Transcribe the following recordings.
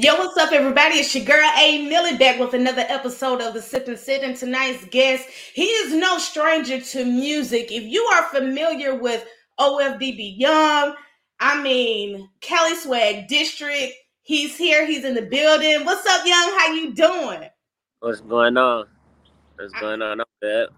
Yo, what's up, everybody? It's your girl A Millie back with another episode of the Sip and Sit. And tonight's guest, he is no stranger to music. If you are familiar with OFB Yung, I mean Cali Swag District, he's here. He's in the building. What's up, Young? How you doing? What's going on? What's going on up there?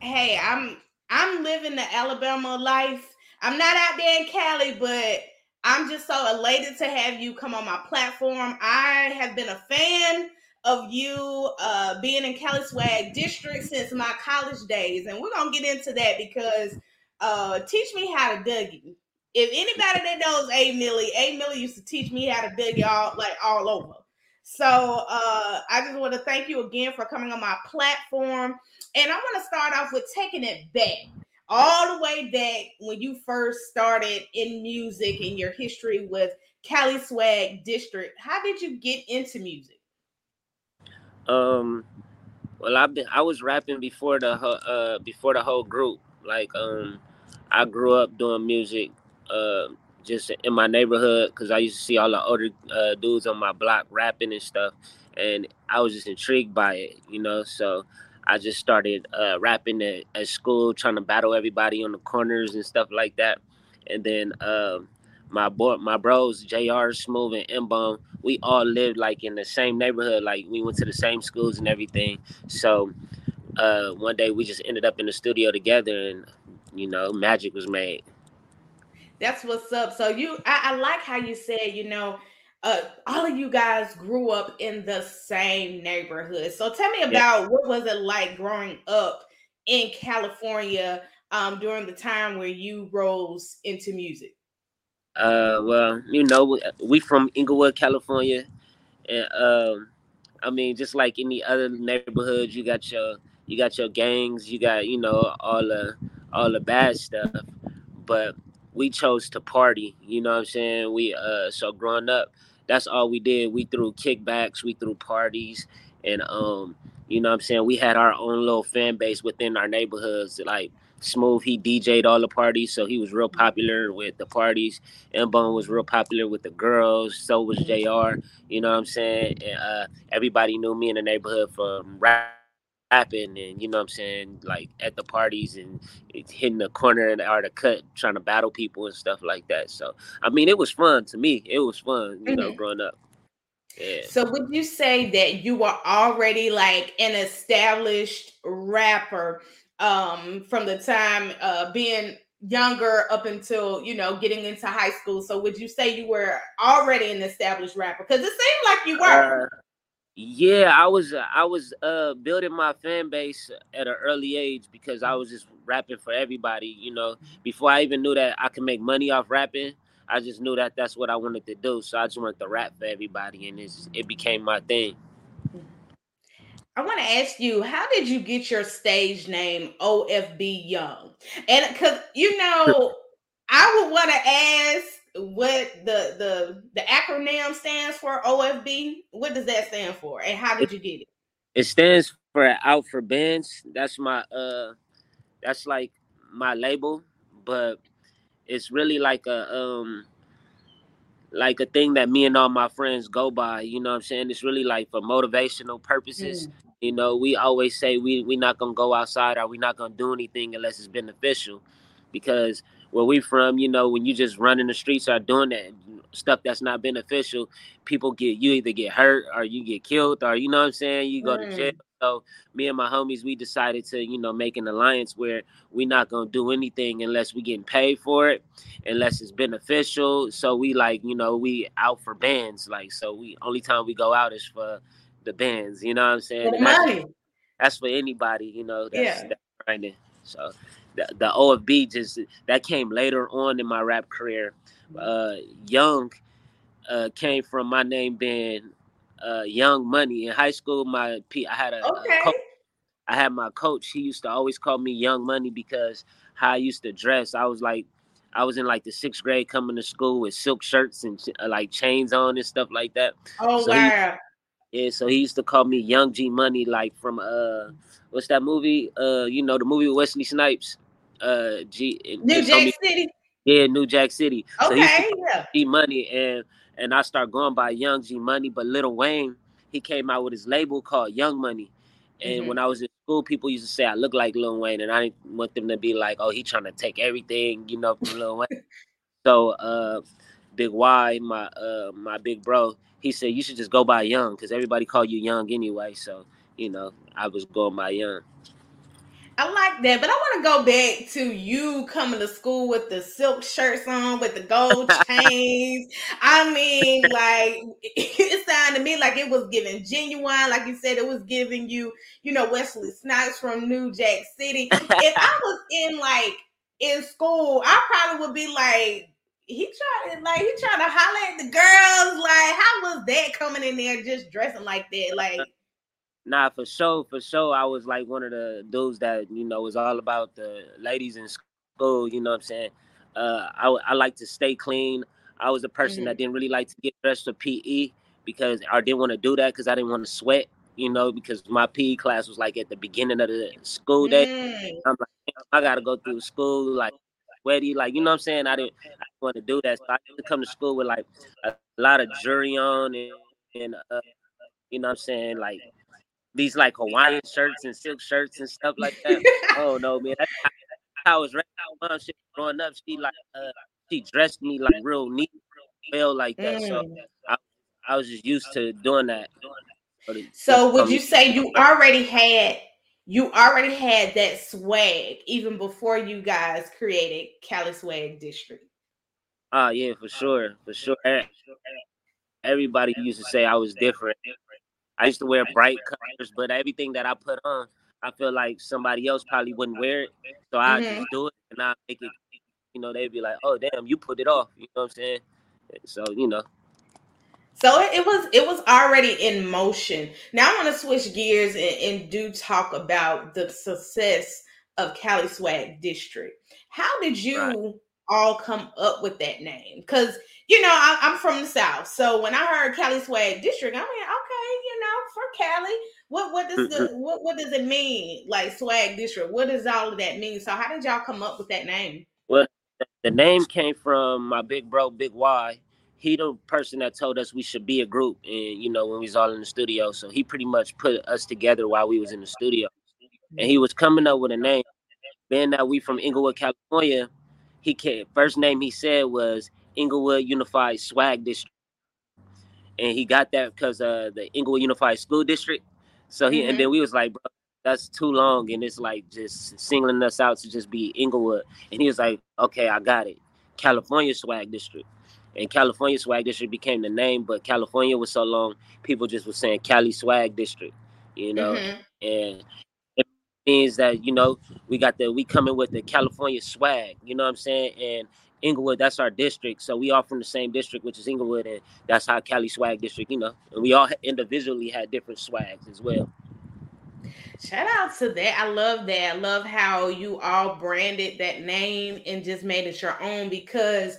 Hey, I'm I'm living the Alabama life. I'm not out there in Cali, but I'm just so elated to have you come on my platform. I have been a fan of you uh, being in Cali Swag District since my college days, and we're gonna get into that because uh, teach me how to Dougie. If anybody that knows A Millie, A Millie used to teach me how to Dougie all like all over. So uh, I just want to thank you again for coming on my platform, and I want to start off with taking it back all the way back when you first started in music and your history with Cali Swag District. How did you get into music? Um, well, I've been I was rapping before the uh before the whole group. Like um, I grew up doing music uh just in my neighborhood because I used to see all the older uh, dudes on my block rapping and stuff, and I was just intrigued by it, you know. So I just started uh, rapping at, at, school, trying to battle everybody on the corners and stuff like that. And then uh, my boy, my bros, Jr. Smooth and M we all lived like in the same neighborhood. Like we went to the same schools and everything. So uh, one day we just ended up in the studio together, and you know, magic was made. That's what's up. So you, I, I like how you said, you know, uh, all of you guys grew up in the same neighborhood. So tell me about yeah. what was it like growing up in California um, during the time where you rose into music. Uh, well, you know, we from Inglewood, California, and um, I mean, just like any other neighborhood, you got your you got your gangs, you got you know all the all the bad stuff, but we chose to party. You know what I'm saying? We uh, so growing up, that's all we did. We threw kickbacks, we threw parties, and um, you know what I'm saying? We had our own little fan base within our neighborhoods. Like Smooth, he DJ'd all the parties, so he was real popular with the parties. M Bone was real popular with the girls. So was Jr. You know what I'm saying? And, uh, everybody knew me in the neighborhood from rap rapping and you know what I'm saying, like at the parties and hitting the corner and or the cut, trying to battle people and stuff like that. So I mean, it was fun to me. It was fun, you mm-hmm. know, growing up. Yeah. So would you say that you were already like an established rapper um from the time uh being younger up until you know getting into high school so would you say you were already an established rapper because it seemed like you were uh, yeah, I was uh, I was uh building my fan base at an early age because I was just rapping for everybody, you know. Before I even knew that I could make money off rapping, I just knew that that's what I wanted to do. So I just wanted to rap for everybody, and it's, it became my thing. I want to ask you, how did you get your stage name OFB Yung? And because you know, I would want to ask what the the the acronym stands for OFB? What does that stand for, and how did you get it? It stands for Out for Bands. That's my uh, that's like my label, but it's really like a um like a thing that me and all my friends go by. You know what I'm saying? It's really like for motivational purposes. Mm. You know, we always say we we not gonna go outside or we not gonna do anything unless it's beneficial, because where we from, you know, when you just run in the streets or doing that stuff that's not beneficial, people get you either get hurt or you get killed or you know what I'm saying, you go mm. to jail. So me and my homies, we decided to, you know, make an alliance where we're not gonna do anything unless we getting paid for it, unless it's beneficial. So we like, you know, we out for bands, like so we only time we go out is for the bands, you know what I'm saying? That's, that's, for anybody, you know, that's, yeah. that's grinding. So the, the OFB just that came later on in my rap career. Uh, Young uh, came from my name being uh, Young Money in high school. My I had a, okay. a coach, I had my coach. He used to always call me Young Money because how I used to dress. I was like, I was in like the sixth grade coming to school with silk shirts and uh, like chains on and stuff like that. Oh so wow! He, yeah, so he used to call me Young G Money, like from uh, what's that movie? Uh, you know the movie with Wesley Snipes uh G New Jack City. Yeah, New Jack City. Okay, so yeah. G Money and and I start going by Young G Money. But Lil Wayne, he came out with his label called Young Money. And mm-hmm. when I was in school, people used to say I look like Lil Wayne, and I didn't want them to be like, "Oh, he trying to take everything," you know, from Lil Wayne. so, uh, Big Y, my uh, my big bro, he said you should just go by Young because everybody call you Young anyway. So, you know, I was going by Young. I like that, but I want to go back to you coming to school with the silk shirts on, with the gold chains. I mean, like it sounded to me like it was giving genuine, like you said, it was giving you, you know, Wesley Snipes from New Jack City. if I was in like in school, I probably would be like, he tried to like he tried to holler at the girls. Like, how was that coming in there just dressing like that? Like Nah, for sure, for sure. I was like one of the dudes that you know was all about the ladies in school. You know what I'm saying? Uh, I I like to stay clean. I was a person mm-hmm. that didn't really like to get dressed for PE because I didn't want to do that because I didn't want to sweat. You know, because my PE class was like at the beginning of the school day. Mm. I'm like, I gotta go through school like sweaty, like you know what I'm saying. I didn't, I didn't want to do that, so I had to come to school with like a lot of jury on and, and uh, you know what I'm saying, like these like Hawaiian shirts and silk shirts and stuff like that. oh no, man. That's how I was raised. Mom, she growing up, she like uh, she dressed me like real neat, well like that. Mm. So I, I was just used to doing that. So would you say you already had you already had that swag even before you guys created Cali Swag District? Ah, uh, yeah, for sure, for sure. Everybody used to say I was different. I used to wear bright colors, but everything that I put on, I feel like somebody else probably wouldn't wear it. So I mm-hmm. just do it and I make it, you know, they'd be like, oh, damn, you put it off. You know what I'm saying? So, you know. So it was it was already in motion. Now I want to switch gears and, and do talk about the success of Cali Swag District. How did you right. all come up with that name? Because you know I, am from the South, so when I heard Cali Swag District, I mean, okay, you know, for Cali, what what does the what what does it mean? Like Swag District, what does all of that mean? So how did y'all come up with that name? Well, the name came from my big bro, Big Y. He the person that told us we should be a group, and you know when we was all in the studio. So he pretty much put us together while we was in the studio, and he was coming up with a name. Being that we from Inglewood, California, he came, first name he said was Inglewood Unified Swag District, and he got that because uh the Inglewood Unified School District. So he mm-hmm. and then we was like, bro, that's too long, and it's like just singling us out to just be Inglewood. And he was like, okay, I got it, California Swag District. And California Swag District became the name, but California was so long, people just were saying Cali Swag District, you know. Mm-hmm. And it means that you know we got the we coming with the California swag, you know what I'm saying? And Inglewood, that's our district. So we all from the same district, which is Inglewood, and that's how Cali Swag District, you know. And we all individually had different swags as well. Shout out to that. I love that. I love how you all branded that name and just made it your own because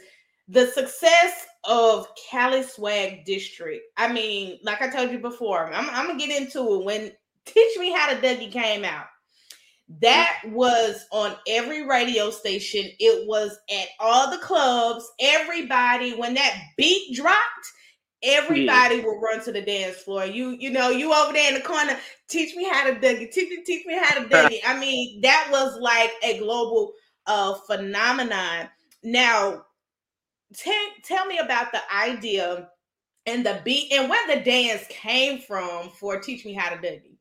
the success of Cali Swag District. I mean, like I told you before, I'm, I'm gonna get into it when Teach Me How to Dougie came out. That was on every radio station. It was at all the clubs. Everybody, when that beat dropped, everybody yeah. would run to the dance floor. You, you know, you over there in the corner, teach me how to Dougie, teach me, teach me how to Dougie. I mean, that was like a global uh phenomenon. Now, t- tell me about the idea and the beat and where the dance came from for Teach Me How to Dougie.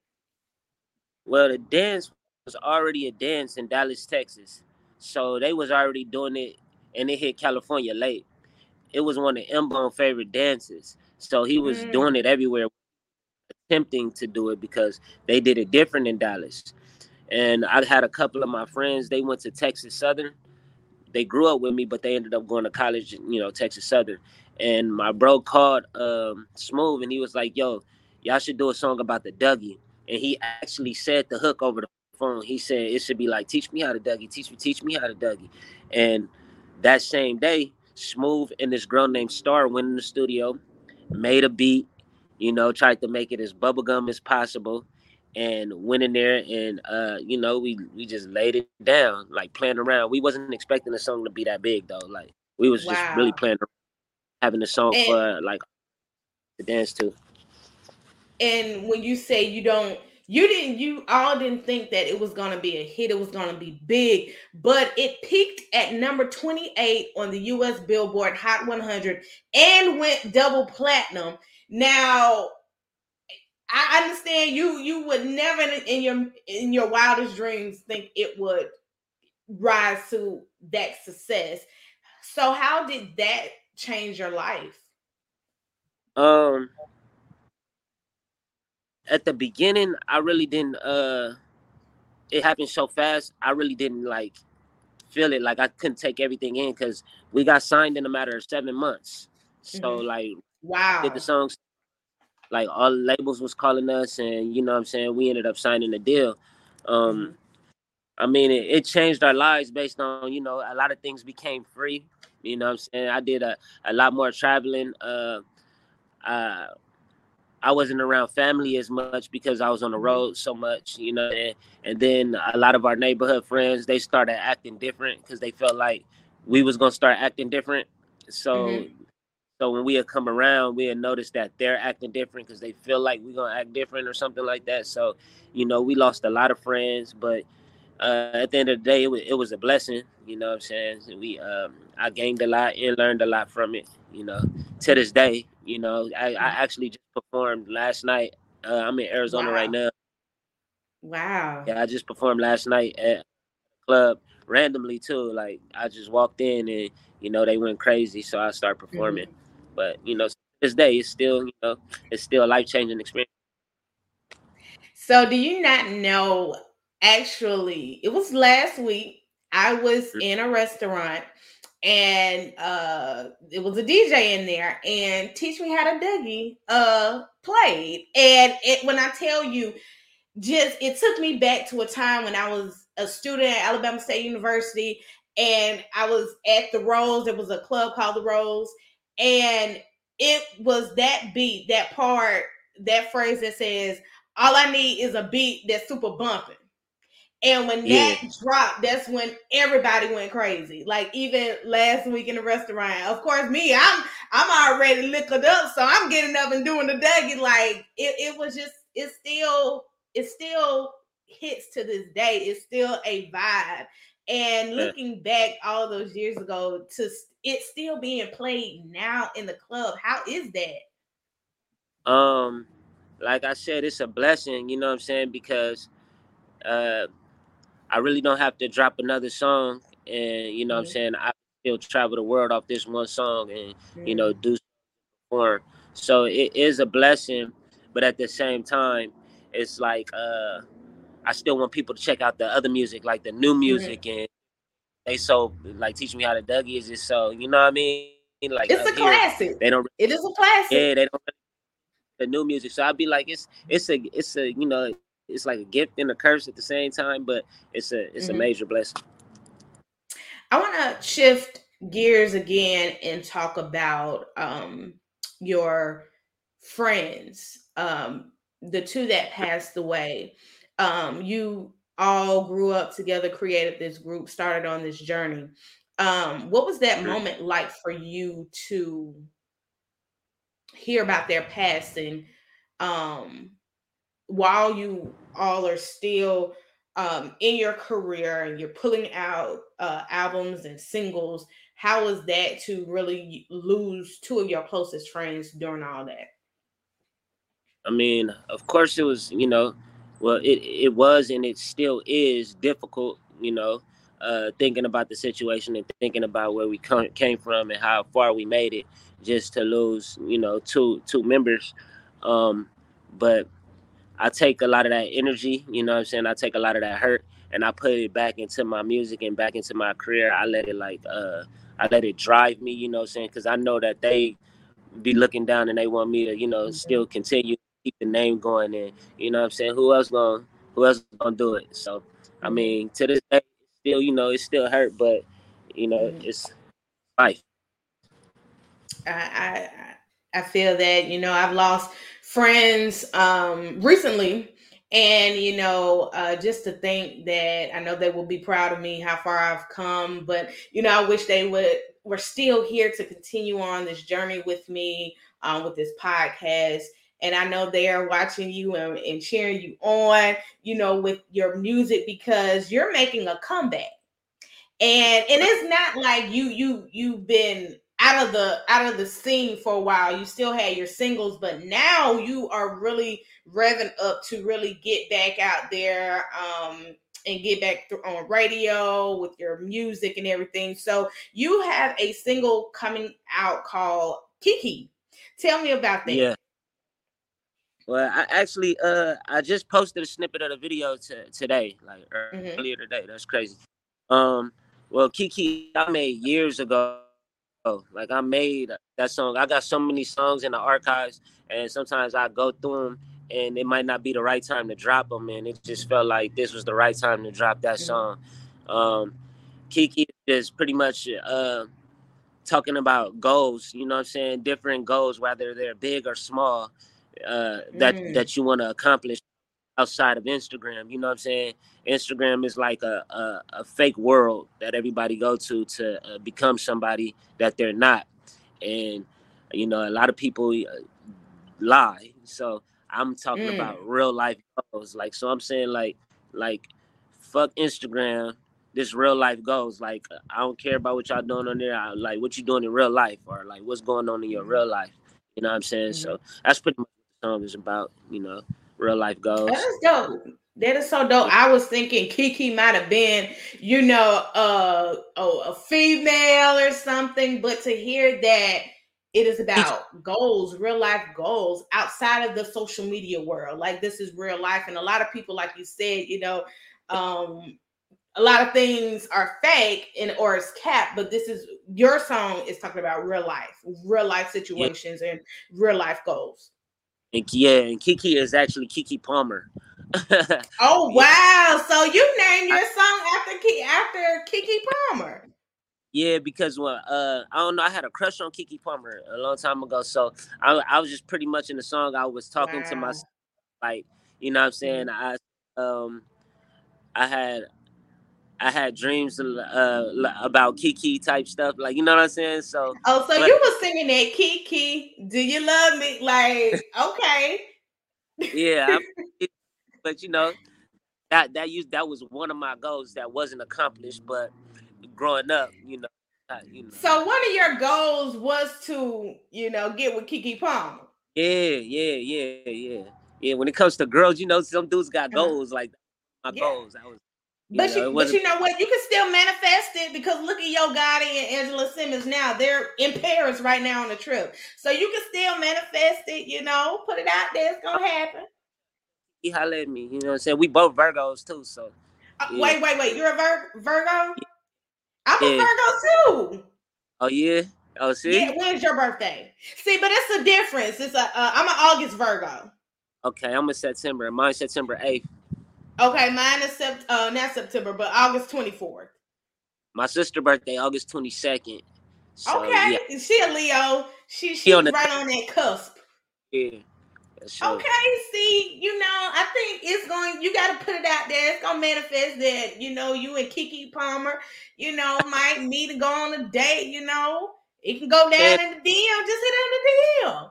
Well, the dance was already a dance in Dallas, Texas. So they was already doing it and it hit California late. It was one of M-Bone's favorite dances. So he was mm. doing it everywhere, attempting to do it because they did it different in Dallas. And I had a couple of my friends, they went to Texas Southern. They grew up with me, but they ended up going to college, you know, Texas Southern. And my bro called um, Smooth and he was like, yo, y'all should do a song about the Dougie. And he actually said the hook over the phone. He said it should be like, "Teach me how to Dougie, teach me, teach me how to Dougie." And that same day, Smooth and this girl named Star went in the studio, made a beat, you know, tried to make it as bubblegum as possible, and went in there and uh, you know, we we just laid it down, like playing around. We wasn't expecting the song to be that big though. Like we was wow. just really playing around. having the song and, for like to dance to. And when you say you don't you didn't you all didn't think that it was to be a hit it was to be big but it peaked at number 28 on the us billboard hot 100 and went double platinum now i understand you you would never in your in your wildest dreams think it would rise to that success so how did that change your life um at the beginning, I really didn't. uh It happened so fast. I really didn't like feel it. Like I couldn't take everything in because we got signed in a matter of seven months. So mm-hmm. like, wow, did the songs. Like all labels was calling us, and you know what I'm saying. We ended up signing a deal. Um, mm-hmm. I mean, it, it, changed our lives based on you know a lot of things became free. You know what I'm saying. I did a, a lot more traveling. Uh, uh, I wasn't around family as much because I was on the mm-hmm. road so much, you know. And, and then a lot of our neighborhood friends they started acting different because they felt like we was gonna start acting different. So, mm-hmm. So when we had come around, we had noticed that they're acting different because they feel like we're gonna act different or something like that. So, you know, we lost a lot of friends, but uh, at the end of the day, it was, it was a blessing. You know what I'm saying? We um, I gained a lot and learned a lot from it. You know, to this day, you know, I, I mm. actually just performed last night. Uh, I'm in Arizona wow. right now. Wow. Yeah, I just performed last night at a club randomly too. Like I just walked in and you know they went crazy, so I start performing. Mm-hmm. But you know, this day it's still you know it's still a life changing experience. So do you not know? Actually, it was last week. I was mm-hmm. in a restaurant and uh it was a DJ in there and teach me how to Dougie uh played. And it when I tell you just it took me back to a time when I was a student at Alabama State University and I was at the Rose. There was a club called the Rose, and it was that beat, that part, that phrase that says, All I need is a beat that's super bumping. And when yeah. that dropped, that's when everybody went crazy. Like even last week in the restaurant, of course, me, I'm I'm already liquored up, so I'm getting up and doing the Dougie. Like it, it was just, it still, it still hits to this day. It's still a vibe. And looking back all those years ago to it still being played now in the club, how is that? Um, like I said, it's a blessing. You know what I'm saying? Because uh I really don't have to drop another song, and you know, mm-hmm. I'm saying I still travel the world off this one song, and mm-hmm. you know, mm-hmm. do perform. So it is a blessing, but at the same time, it's like uh, I still want people to check out the other music, like the new music, mm-hmm. and they so like teach me how to Dougie is just so you know what I mean. Like it's a here, classic. They don't. It is a classic. Yeah, they don't. The new music, so I'd be like, it's it's a it's a you know it's like a gift and a curse at the same time, but it's a it's mm-hmm. a major blessing. I want to shift gears again and talk about um, your friends, um, the two that passed away. Um, you all grew up together, created this group, started on this journey. Um, what was that moment like for you to hear about their passing? Um, while you all are still um, in your career and you're pulling out uh, albums and singles, how was that to really lose two of your closest friends during all that? I mean, of course, it was, you know, well, it, it was and it still is difficult, you know, uh, thinking about the situation and thinking about where we come, came from and how far we made it just to lose, you know, two two members. Um, but I take a lot of that energy, you know I'm saying? I take a lot of that hurt and I put it back into my music and back into my career. I let it like uh I let it drive me, you know I'm saying? Cuz I know that they be looking down and they want me to, you know, still continue keep the name going and you know what I'm saying? Who else to who else to do it? So, I mean, to this day still, you know, it still hurt, but you know, it's life. I, I I feel that, you know, I've lost friends um, recently. And, you know, uh, just to think that I know they will be proud of me, how far I've come. But, you know, I wish they would we're still here to continue on this journey with me um, with this podcast. And I know they are watching you and, and cheering you on, you know, with your music because you're making a comeback. And and it's not like you you you've been out of the out of the scene for a while. You still had your singles, but now you are really revving up to really get back out there um, and get back on radio with your music and everything. So you have a single coming out called Kiki. Tell me about that. Yeah. Well, I actually uh I just posted a snippet of the video to, today, like mm-hmm. earlier today. That's crazy. Um, well, Kiki I made years ago. Like I made that song. I got so many songs in the archives, and sometimes I go through them, and it might not be the right time to drop them. And it just felt like this was the right time to drop that mm-hmm. song. Um, Kiki is pretty much uh talking about goals, you know what I'm saying? Different goals, whether they're big or small, uh, that mm. that you want to accomplish outside of Instagram. You know what I'm saying? Instagram is like a, a, a fake world that everybody go to to uh, become somebody that they're not. And, you know, a lot of people uh, lie. So I'm talking mm. about real life goals. Like, so I'm saying like, like, fuck Instagram this real life goals. Like I don't care about what y'all doing on there. I, like what you doing in real life or like what's going on in your real life. You know what I'm saying? Mm-hmm. So that's pretty much song is about. You know, real life goals. That's dope. That is so dope. I was thinking Kiki might have been, you know, uh, oh, a female or something, but to hear that it is about goals, real life goals outside of the social media world. Like this is real life, and a lot of people, like you said, you know, um, a lot of things are fake and or it's capped, but this is your song is talking about real life, real life situations yeah. and real life goals. And yeah, and Kiki is actually Keke Palmer. oh wow! So you named your song after Kiki after Keke Palmer. Yeah, because well, uh, I don't know. I had a crush on Keke Palmer a long time ago, so I, I was just pretty much in the song. I was talking wow. to myself, like you know, what I'm saying mm-hmm. I um, I had I had dreams uh, about Kiki type stuff, like you know what I'm saying. So oh, so but, you were singing that Kiki, do you love me? Like okay, yeah, I, but you know that that used that was one of my goals that wasn't accomplished, but growing up, you know, you know. So one of your goals was to you know get with Keke Palmer. Yeah, yeah, yeah, yeah, yeah. When it comes to girls, you know, some dudes got uh-huh. goals like my yeah. goals. I was but you, but you know what? You can still manifest it because look at Yo Gotti and Angela Simmons now. They're in Paris right now on a trip, so you can still manifest it. You know, put it out there. It's gonna happen. He hollered at me. You know what I'm saying? We both Virgos too. So uh, yeah. wait, wait, wait. You're a Vir- Virgo. I'm yeah. a Virgo too. Oh yeah. Oh see. Yeah. When's your birthday? See, but it's a difference. It's a. Uh, I'm an August Virgo. Okay, I'm a September. Mine's September eighth. Okay, mine is sept- uh, not September, but August 24th. My sister' birthday, August 22nd. So, okay, yeah. she a Leo. She she's on the- right on that cusp. Yeah. Okay, see, you know, I think it's going. You got to put it out there. It's gonna manifest that you know you and Keke Palmer, you know, might meet and go on a date. You know, it can go down yeah. in the DM. Just hit in the DM.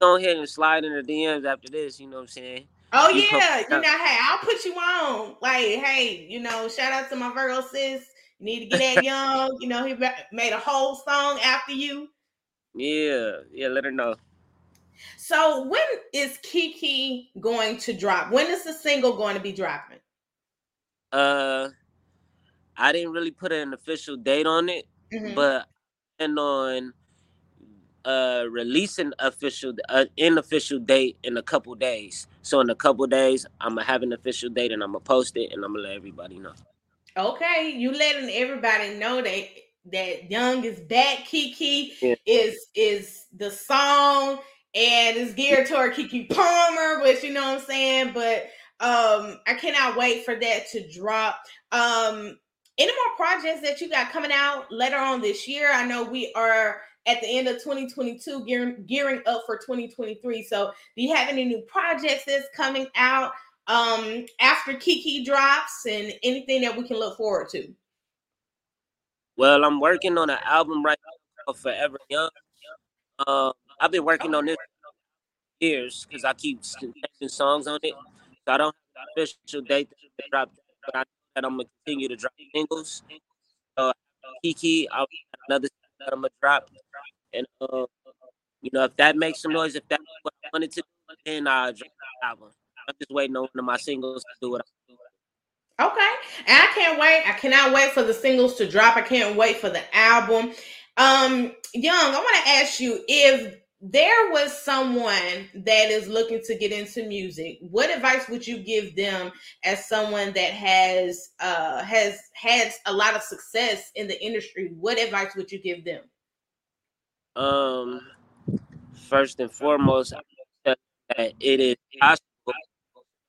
Go ahead and slide in the DMs after this. You know what I'm saying? Oh yeah, you know, hey, I'll put you on. Like, hey, you know, shout out to my Virgo sis. You need to get that young. You know, he made a whole song after you. Yeah, yeah. Let her know. So when is Kiki going to drop? When is the single going to be dropping? Uh, I didn't really put an official date on it, mm-hmm. but and on uh releasing official uh, official date in a couple days. So in a couple days, I'm gonna have an official date and I'm gonna post it and I'm gonna let everybody know. Okay, you letting everybody know that that Young is back. Kiki yeah. is is the song and it's geared toward Keke Palmer, which you know what I'm saying. But um, I cannot wait for that to drop. Um, any more projects that you got coming out later on this year? I know we are at the end of 2022, gearing, gearing up for 2023. So, do you have any new projects that's coming out um, after Kiki drops and anything that we can look forward to? Well, I'm working on an album right now Forever Young. Um, I've been working on this years because I keep making songs on it. So I don't have an official date to drop, but I know that I'm gonna continue to drop singles. So Kiki, I'll another that I'm gonna drop, and uh, you know if that makes some noise, if that's what I wanted to do, then I'll drop the album. I'm just waiting on one of my singles to do what I'm Okay. And I can't wait. I cannot wait for the singles to drop. I can't wait for the album. Um, Young, I want to ask you if there was someone that is looking to get into music, what advice would you give them as someone that has uh has had a lot of success in the industry? What advice would you give them? Um first and foremost, that it is possible.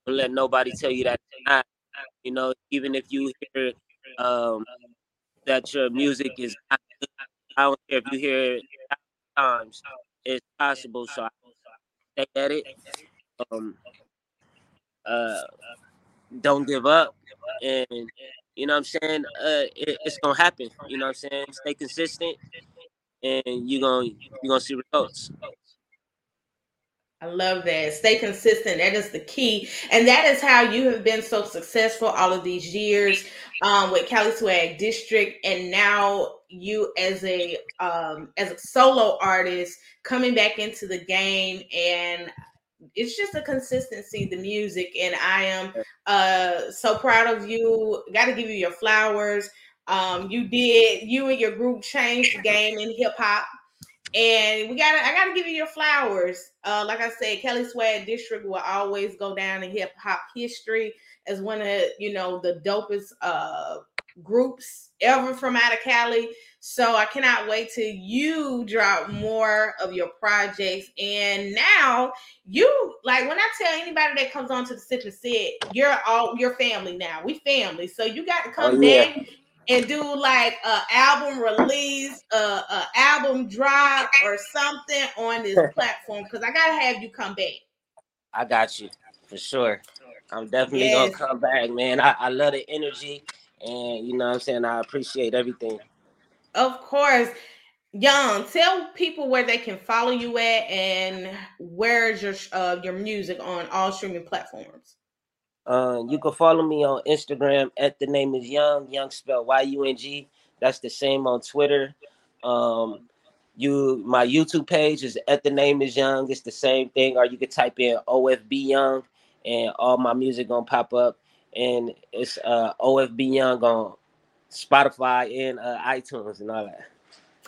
Don't let nobody tell you that not you know, even if you hear um, that your music is, I don't care if you hear it times, it's possible. So I take at it. Um, uh, don't give up, and you know what I'm saying. Uh, it, it's gonna happen. You know what I'm saying. Stay consistent, and you're gonna you're gonna see results. I love that. Stay consistent. That is the key. And that is how you have been so successful all of these years um, with Cali Swag District. And now you as a um, as a solo artist coming back into the game and it's just a consistency the music and i am uh so proud of you got to give you your flowers um you did you and your group changed the game in hip-hop and we gotta, I gotta give you your flowers. Uh, like I said, Cali Swag District will always go down in hip hop history as one of you know the dopest uh groups ever from out of Cali. So I cannot wait till you drop more of your projects. And now you like when I tell anybody that comes on to the and Sit, you're all your family now. We family. So you got to come oh, yeah. back and do like a album release, a, a album drop, or something on this platform because I gotta have you come back. I got you for sure. I'm definitely yes. gonna come back, man. I, I love the energy, and you know what I'm saying. I appreciate everything. Of course. Young, tell people where they can follow you at and where's your uh, your music on all streaming platforms. Uh, you can follow me on Instagram at the name is Young, Young spell Y U N G. That's the same on Twitter. Um, you my YouTube page is at the name is Young. It's the same thing. Or you could type in OFB Yung, and all my music gonna pop up. And it's uh OFB Yung on Spotify and uh, iTunes and all that.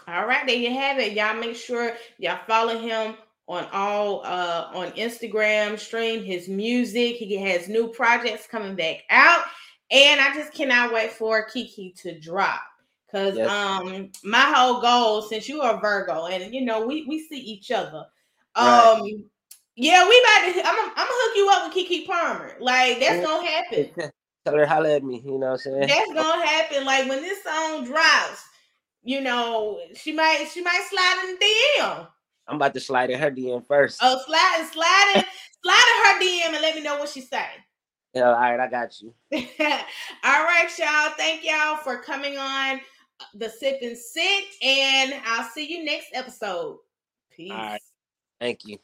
All right, there you have it. Y'all make sure y'all follow him on all uh on Instagram, stream his music. He has new projects coming back out. And I just cannot wait for Kiki to drop. Cause yes. um my whole goal, since you are Virgo, and you know, we we see each other. Um right. yeah, we about to I'm, I'm gonna hook you up with Keke Palmer. Like that's gonna happen. Tell her holler at me, you know what I'm saying? That's gonna happen. Like when this song drops, you know, she might she might slide in the DM. I'm about to slide in her DM first. Oh, slide, slide in, slide in her DM and let me know what she say. Yeah, all right, I got you. all right, y'all. Thank y'all for coming on uh, the Sip and Sit, and I'll see you next episode. Peace. Thank you.